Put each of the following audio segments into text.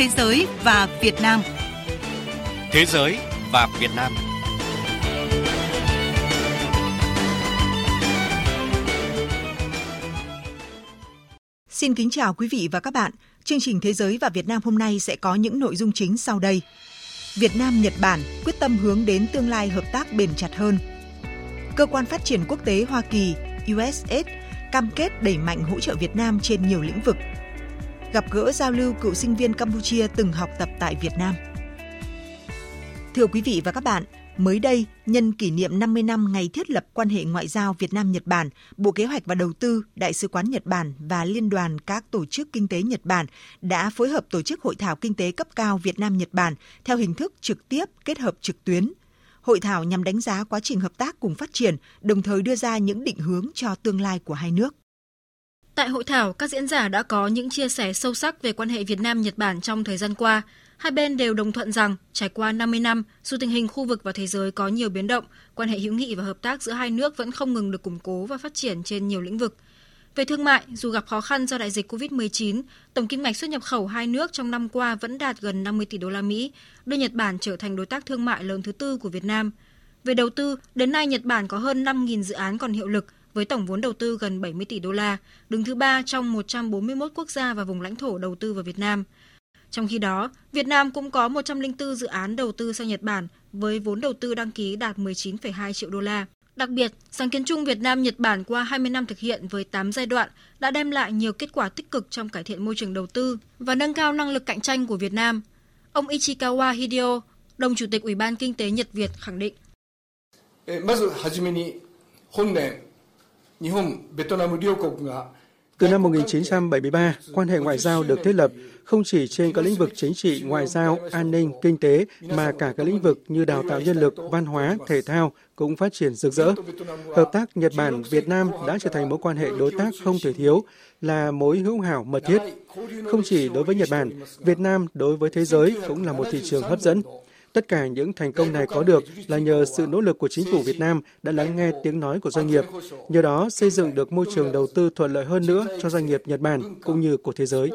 Thế giới và Việt Nam. Thế giới và Việt Nam. Xin kính chào quý vị và các bạn. Chương trình Thế giới và Việt Nam hôm nay sẽ có những nội dung chính sau đây. Việt Nam Nhật Bản quyết tâm hướng đến tương lai hợp tác bền chặt hơn. Cơ quan phát triển quốc tế Hoa Kỳ USAID cam kết đẩy mạnh hỗ trợ Việt Nam trên nhiều lĩnh vực. Gặp gỡ giao lưu cựu sinh viên Campuchia từng học tập tại Việt Nam. Thưa quý vị và các bạn, mới đây, nhân kỷ niệm 50 năm ngày thiết lập quan hệ ngoại giao Việt Nam-Nhật Bản, Bộ Kế hoạch và Đầu tư, Đại sứ quán Nhật Bản và Liên đoàn các tổ chức kinh tế Nhật Bản đã phối hợp tổ chức hội thảo kinh tế cấp cao Việt Nam-Nhật Bản theo hình thức trực tiếp kết hợp trực tuyến. Hội thảo nhằm đánh giá quá trình hợp tác cùng phát triển, đồng thời đưa ra những định hướng cho tương lai của hai nước. Tại hội thảo, các diễn giả đã có những chia sẻ sâu sắc về quan hệ Việt Nam-Nhật Bản trong thời gian qua. Hai bên đều đồng thuận rằng, trải qua 50 năm, dù tình hình khu vực và thế giới có nhiều biến động, quan hệ hữu nghị và hợp tác giữa hai nước vẫn không ngừng được củng cố và phát triển trên nhiều lĩnh vực. Về thương mại, dù gặp khó khăn do đại dịch COVID-19, tổng kim ngạch xuất nhập khẩu hai nước trong năm qua vẫn đạt gần 50 tỷ đô la Mỹ, đưa Nhật Bản trở thành đối tác thương mại lớn thứ tư của Việt Nam. Về đầu tư, đến nay Nhật Bản có hơn 5.000 dự án còn hiệu lực với tổng vốn đầu tư gần 70 tỷ đô la, đứng thứ ba trong 141 quốc gia và vùng lãnh thổ đầu tư vào Việt Nam. Trong khi đó, Việt Nam cũng có 104 dự án đầu tư sang Nhật Bản với vốn đầu tư đăng ký đạt 19,2 triệu đô la. Đặc biệt, sáng kiến chung Việt Nam Nhật Bản qua 20 năm thực hiện với 8 giai đoạn đã đem lại nhiều kết quả tích cực trong cải thiện môi trường đầu tư và nâng cao năng lực cạnh tranh của Việt Nam. Ông Ichikawa Hideo, đồng chủ tịch Ủy ban Kinh tế Nhật Việt khẳng định từ năm 1973, quan hệ ngoại giao được thiết lập không chỉ trên các lĩnh vực chính trị, ngoại giao, an ninh, kinh tế, mà cả các lĩnh vực như đào tạo nhân lực, văn hóa, thể thao cũng phát triển rực rỡ. Hợp tác Nhật Bản Việt Nam đã trở thành mối quan hệ đối tác không thể thiếu, là mối hữu hảo mật thiết. Không chỉ đối với Nhật Bản, Việt Nam đối với thế giới cũng là một thị trường hấp dẫn. Tất cả những thành công này có được là nhờ sự nỗ lực của chính phủ Việt Nam đã lắng nghe tiếng nói của doanh nghiệp, nhờ đó xây dựng được môi trường đầu tư thuận lợi hơn nữa cho doanh nghiệp Nhật Bản cũng như của thế giới.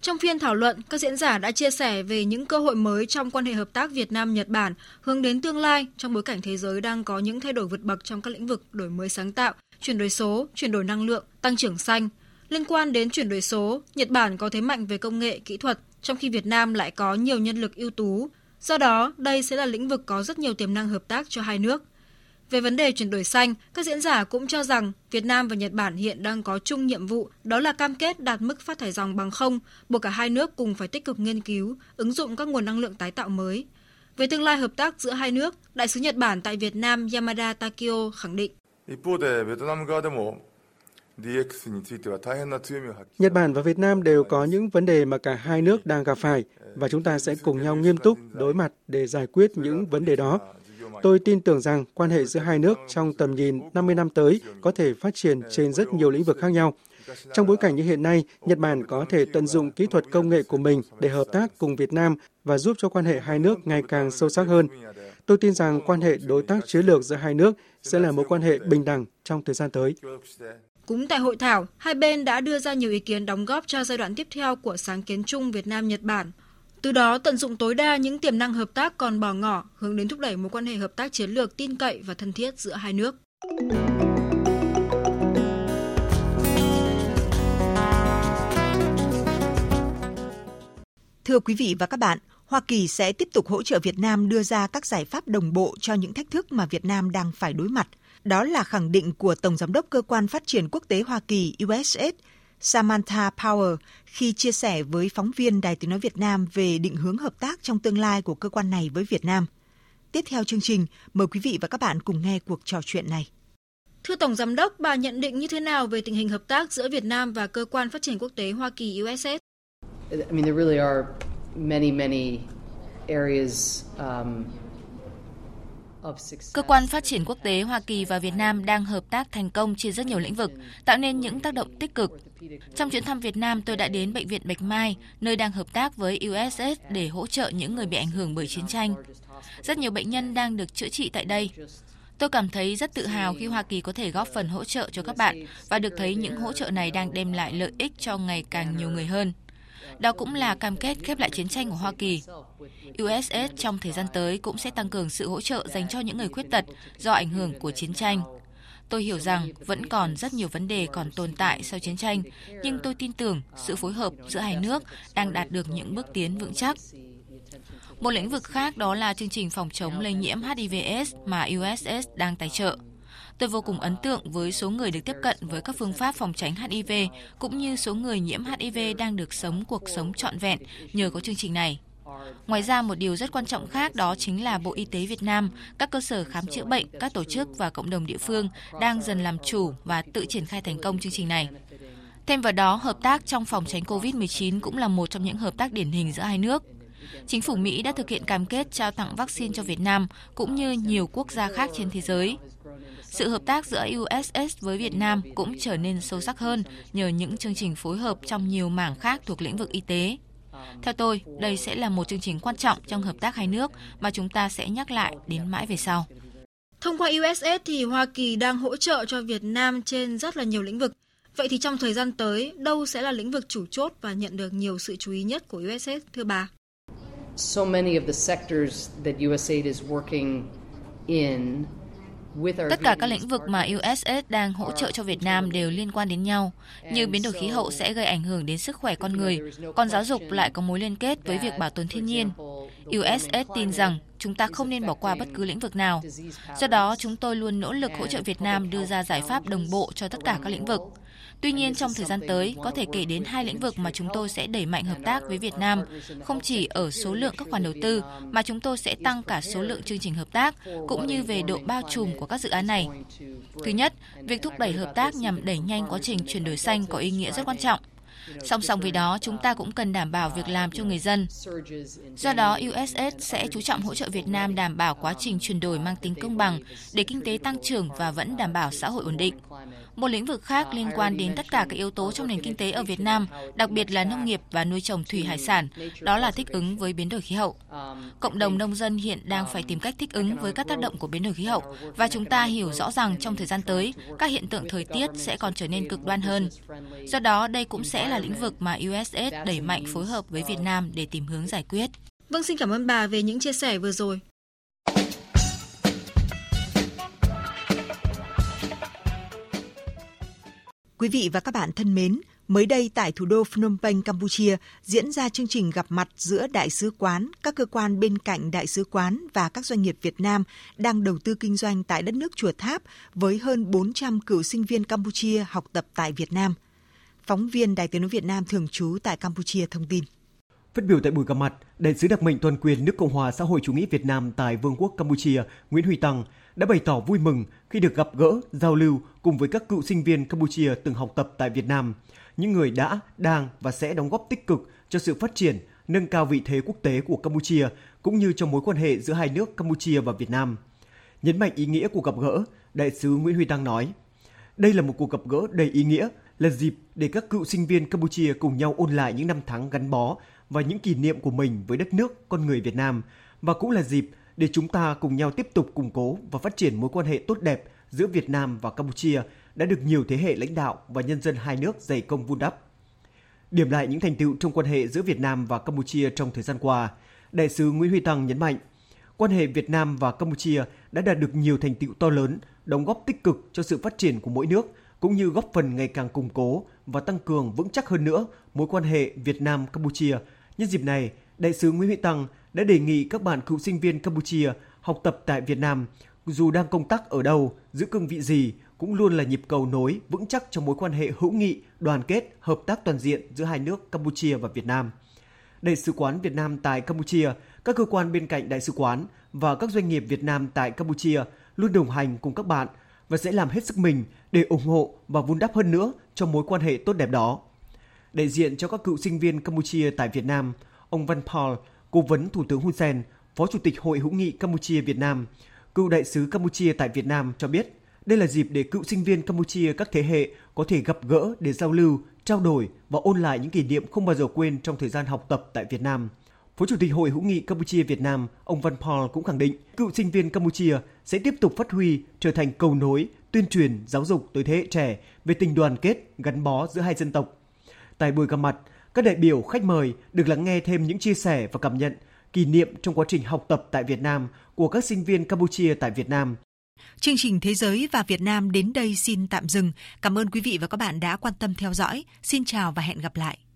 Trong phiên thảo luận, các diễn giả đã chia sẻ về những cơ hội mới trong quan hệ hợp tác Việt Nam-Nhật Bản hướng đến tương lai trong bối cảnh thế giới đang có những thay đổi vượt bậc trong các lĩnh vực đổi mới sáng tạo, chuyển đổi số, chuyển đổi năng lượng, tăng trưởng xanh. Liên quan đến chuyển đổi số, Nhật Bản có thế mạnh về công nghệ, kỹ thuật, trong khi Việt Nam lại có nhiều nhân lực ưu tú, Do đó, đây sẽ là lĩnh vực có rất nhiều tiềm năng hợp tác cho hai nước. Về vấn đề chuyển đổi xanh, các diễn giả cũng cho rằng Việt Nam và Nhật Bản hiện đang có chung nhiệm vụ, đó là cam kết đạt mức phát thải dòng bằng không, buộc cả hai nước cùng phải tích cực nghiên cứu, ứng dụng các nguồn năng lượng tái tạo mới. Về tương lai hợp tác giữa hai nước, Đại sứ Nhật Bản tại Việt Nam Yamada Takio khẳng định. Nhật Bản và Việt Nam đều có những vấn đề mà cả hai nước đang gặp phải và chúng ta sẽ cùng nhau nghiêm túc đối mặt để giải quyết những vấn đề đó. Tôi tin tưởng rằng quan hệ giữa hai nước trong tầm nhìn 50 năm tới có thể phát triển trên rất nhiều lĩnh vực khác nhau. Trong bối cảnh như hiện nay, Nhật Bản có thể tận dụng kỹ thuật công nghệ của mình để hợp tác cùng Việt Nam và giúp cho quan hệ hai nước ngày càng sâu sắc hơn. Tôi tin rằng quan hệ đối tác chiến lược giữa hai nước sẽ là mối quan hệ bình đẳng trong thời gian tới. Cũng tại hội thảo, hai bên đã đưa ra nhiều ý kiến đóng góp cho giai đoạn tiếp theo của sáng kiến chung Việt Nam-Nhật Bản. Từ đó tận dụng tối đa những tiềm năng hợp tác còn bỏ ngỏ, hướng đến thúc đẩy mối quan hệ hợp tác chiến lược tin cậy và thân thiết giữa hai nước. Thưa quý vị và các bạn, Hoa Kỳ sẽ tiếp tục hỗ trợ Việt Nam đưa ra các giải pháp đồng bộ cho những thách thức mà Việt Nam đang phải đối mặt – đó là khẳng định của Tổng Giám đốc Cơ quan Phát triển Quốc tế Hoa Kỳ USAID Samantha Power khi chia sẻ với phóng viên Đài Tiếng Nói Việt Nam về định hướng hợp tác trong tương lai của cơ quan này với Việt Nam. Tiếp theo chương trình, mời quý vị và các bạn cùng nghe cuộc trò chuyện này. Thưa Tổng Giám đốc, bà nhận định như thế nào về tình hình hợp tác giữa Việt Nam và Cơ quan Phát triển Quốc tế Hoa Kỳ USAID? I mean, there really are many, many areas um, Cơ quan phát triển quốc tế Hoa Kỳ và Việt Nam đang hợp tác thành công trên rất nhiều lĩnh vực, tạo nên những tác động tích cực. Trong chuyến thăm Việt Nam, tôi đã đến Bệnh viện Bạch Mai, nơi đang hợp tác với USS để hỗ trợ những người bị ảnh hưởng bởi chiến tranh. Rất nhiều bệnh nhân đang được chữa trị tại đây. Tôi cảm thấy rất tự hào khi Hoa Kỳ có thể góp phần hỗ trợ cho các bạn và được thấy những hỗ trợ này đang đem lại lợi ích cho ngày càng nhiều người hơn. Đó cũng là cam kết khép lại chiến tranh của Hoa Kỳ. USS trong thời gian tới cũng sẽ tăng cường sự hỗ trợ dành cho những người khuyết tật do ảnh hưởng của chiến tranh. Tôi hiểu rằng vẫn còn rất nhiều vấn đề còn tồn tại sau chiến tranh, nhưng tôi tin tưởng sự phối hợp giữa hai nước đang đạt được những bước tiến vững chắc. Một lĩnh vực khác đó là chương trình phòng chống lây nhiễm HIVS mà USS đang tài trợ. Tôi vô cùng ấn tượng với số người được tiếp cận với các phương pháp phòng tránh HIV cũng như số người nhiễm HIV đang được sống cuộc sống trọn vẹn nhờ có chương trình này. Ngoài ra, một điều rất quan trọng khác đó chính là Bộ Y tế Việt Nam, các cơ sở khám chữa bệnh, các tổ chức và cộng đồng địa phương đang dần làm chủ và tự triển khai thành công chương trình này. Thêm vào đó, hợp tác trong phòng tránh COVID-19 cũng là một trong những hợp tác điển hình giữa hai nước. Chính phủ Mỹ đã thực hiện cam kết trao tặng vaccine cho Việt Nam cũng như nhiều quốc gia khác trên thế giới. Sự hợp tác giữa USS với Việt Nam cũng trở nên sâu sắc hơn nhờ những chương trình phối hợp trong nhiều mảng khác thuộc lĩnh vực y tế. Theo tôi, đây sẽ là một chương trình quan trọng trong hợp tác hai nước mà chúng ta sẽ nhắc lại đến mãi về sau. Thông qua USS thì Hoa Kỳ đang hỗ trợ cho Việt Nam trên rất là nhiều lĩnh vực. Vậy thì trong thời gian tới, đâu sẽ là lĩnh vực chủ chốt và nhận được nhiều sự chú ý nhất của USS thưa bà? So many of the sectors that USAID is working in Tất cả các lĩnh vực mà USS đang hỗ trợ cho Việt Nam đều liên quan đến nhau, như biến đổi khí hậu sẽ gây ảnh hưởng đến sức khỏe con người, còn giáo dục lại có mối liên kết với việc bảo tồn thiên nhiên. USS tin rằng chúng ta không nên bỏ qua bất cứ lĩnh vực nào. Do đó, chúng tôi luôn nỗ lực hỗ trợ Việt Nam đưa ra giải pháp đồng bộ cho tất cả các lĩnh vực. Tuy nhiên, trong thời gian tới, có thể kể đến hai lĩnh vực mà chúng tôi sẽ đẩy mạnh hợp tác với Việt Nam, không chỉ ở số lượng các khoản đầu tư, mà chúng tôi sẽ tăng cả số lượng chương trình hợp tác, cũng như về độ bao trùm của các dự án này. Thứ nhất, việc thúc đẩy hợp tác nhằm đẩy nhanh quá trình chuyển đổi xanh có ý nghĩa rất quan trọng. Song song với đó, chúng ta cũng cần đảm bảo việc làm cho người dân. Do đó, USS sẽ chú trọng hỗ trợ Việt Nam đảm bảo quá trình chuyển đổi mang tính công bằng để kinh tế tăng trưởng và vẫn đảm bảo xã hội ổn định. Một lĩnh vực khác liên quan đến tất cả các yếu tố trong nền kinh tế ở Việt Nam, đặc biệt là nông nghiệp và nuôi trồng thủy hải sản, đó là thích ứng với biến đổi khí hậu. Cộng đồng nông dân hiện đang phải tìm cách thích ứng với các tác động của biến đổi khí hậu và chúng ta hiểu rõ rằng trong thời gian tới, các hiện tượng thời tiết sẽ còn trở nên cực đoan hơn. Do đó, đây cũng sẽ là lĩnh vực mà USS đẩy mạnh phối hợp với Việt Nam để tìm hướng giải quyết. Vâng, xin cảm ơn bà về những chia sẻ vừa rồi. Quý vị và các bạn thân mến, mới đây tại thủ đô Phnom Penh, Campuchia diễn ra chương trình gặp mặt giữa đại sứ quán, các cơ quan bên cạnh đại sứ quán và các doanh nghiệp Việt Nam đang đầu tư kinh doanh tại đất nước Chùa Tháp với hơn 400 cựu sinh viên Campuchia học tập tại Việt Nam. Phóng viên Đài Tiếng nói Việt Nam thường trú tại Campuchia thông tin. Phát biểu tại buổi gặp mặt, đại sứ đặc mệnh toàn quyền nước Cộng hòa xã hội chủ nghĩa Việt Nam tại Vương quốc Campuchia Nguyễn Huy Tăng đã bày tỏ vui mừng khi được gặp gỡ, giao lưu cùng với các cựu sinh viên Campuchia từng học tập tại Việt Nam, những người đã, đang và sẽ đóng góp tích cực cho sự phát triển, nâng cao vị thế quốc tế của Campuchia cũng như trong mối quan hệ giữa hai nước Campuchia và Việt Nam. Nhấn mạnh ý nghĩa của gặp gỡ, đại sứ Nguyễn Huy Tăng nói: "Đây là một cuộc gặp gỡ đầy ý nghĩa, là dịp để các cựu sinh viên Campuchia cùng nhau ôn lại những năm tháng gắn bó và những kỷ niệm của mình với đất nước, con người Việt Nam và cũng là dịp để chúng ta cùng nhau tiếp tục củng cố và phát triển mối quan hệ tốt đẹp giữa Việt Nam và Campuchia đã được nhiều thế hệ lãnh đạo và nhân dân hai nước dày công vun đắp. Điểm lại những thành tựu trong quan hệ giữa Việt Nam và Campuchia trong thời gian qua, Đại sứ Nguyễn Huy Tăng nhấn mạnh, quan hệ Việt Nam và Campuchia đã đạt được nhiều thành tựu to lớn, đóng góp tích cực cho sự phát triển của mỗi nước, cũng như góp phần ngày càng củng cố và tăng cường vững chắc hơn nữa mối quan hệ Việt Nam Campuchia. Nhân dịp này, đại sứ Nguyễn Huy Tăng đã đề nghị các bạn cựu sinh viên Campuchia học tập tại Việt Nam, dù đang công tác ở đâu, giữ cương vị gì, cũng luôn là nhịp cầu nối vững chắc trong mối quan hệ hữu nghị, đoàn kết, hợp tác toàn diện giữa hai nước Campuchia và Việt Nam. Đại sứ quán Việt Nam tại Campuchia, các cơ quan bên cạnh đại sứ quán và các doanh nghiệp Việt Nam tại Campuchia luôn đồng hành cùng các bạn và sẽ làm hết sức mình để ủng hộ và vun đắp hơn nữa cho mối quan hệ tốt đẹp đó. Đại diện cho các cựu sinh viên Campuchia tại Việt Nam, ông Văn Paul, cố vấn Thủ tướng Hun Sen, Phó Chủ tịch Hội hữu nghị Campuchia Việt Nam, cựu đại sứ Campuchia tại Việt Nam cho biết, đây là dịp để cựu sinh viên Campuchia các thế hệ có thể gặp gỡ để giao lưu, trao đổi và ôn lại những kỷ niệm không bao giờ quên trong thời gian học tập tại Việt Nam. Phó Chủ tịch Hội hữu nghị Campuchia Việt Nam, ông Văn Paul cũng khẳng định cựu sinh viên Campuchia sẽ tiếp tục phát huy trở thành cầu nối, tuyên truyền, giáo dục tới thế hệ trẻ về tình đoàn kết, gắn bó giữa hai dân tộc. Tại buổi gặp mặt, Các đại biểu khách mời được lắng nghe thêm những chia sẻ và cảm nhận kỷ niệm trong quá trình học tập tại Việt Nam của các sinh viên Campuchia tại Việt Nam. Chương trình Thế giới và Việt Nam đến đây xin tạm dừng. Cảm ơn quý vị và các bạn đã quan tâm theo dõi. Xin chào và hẹn gặp lại.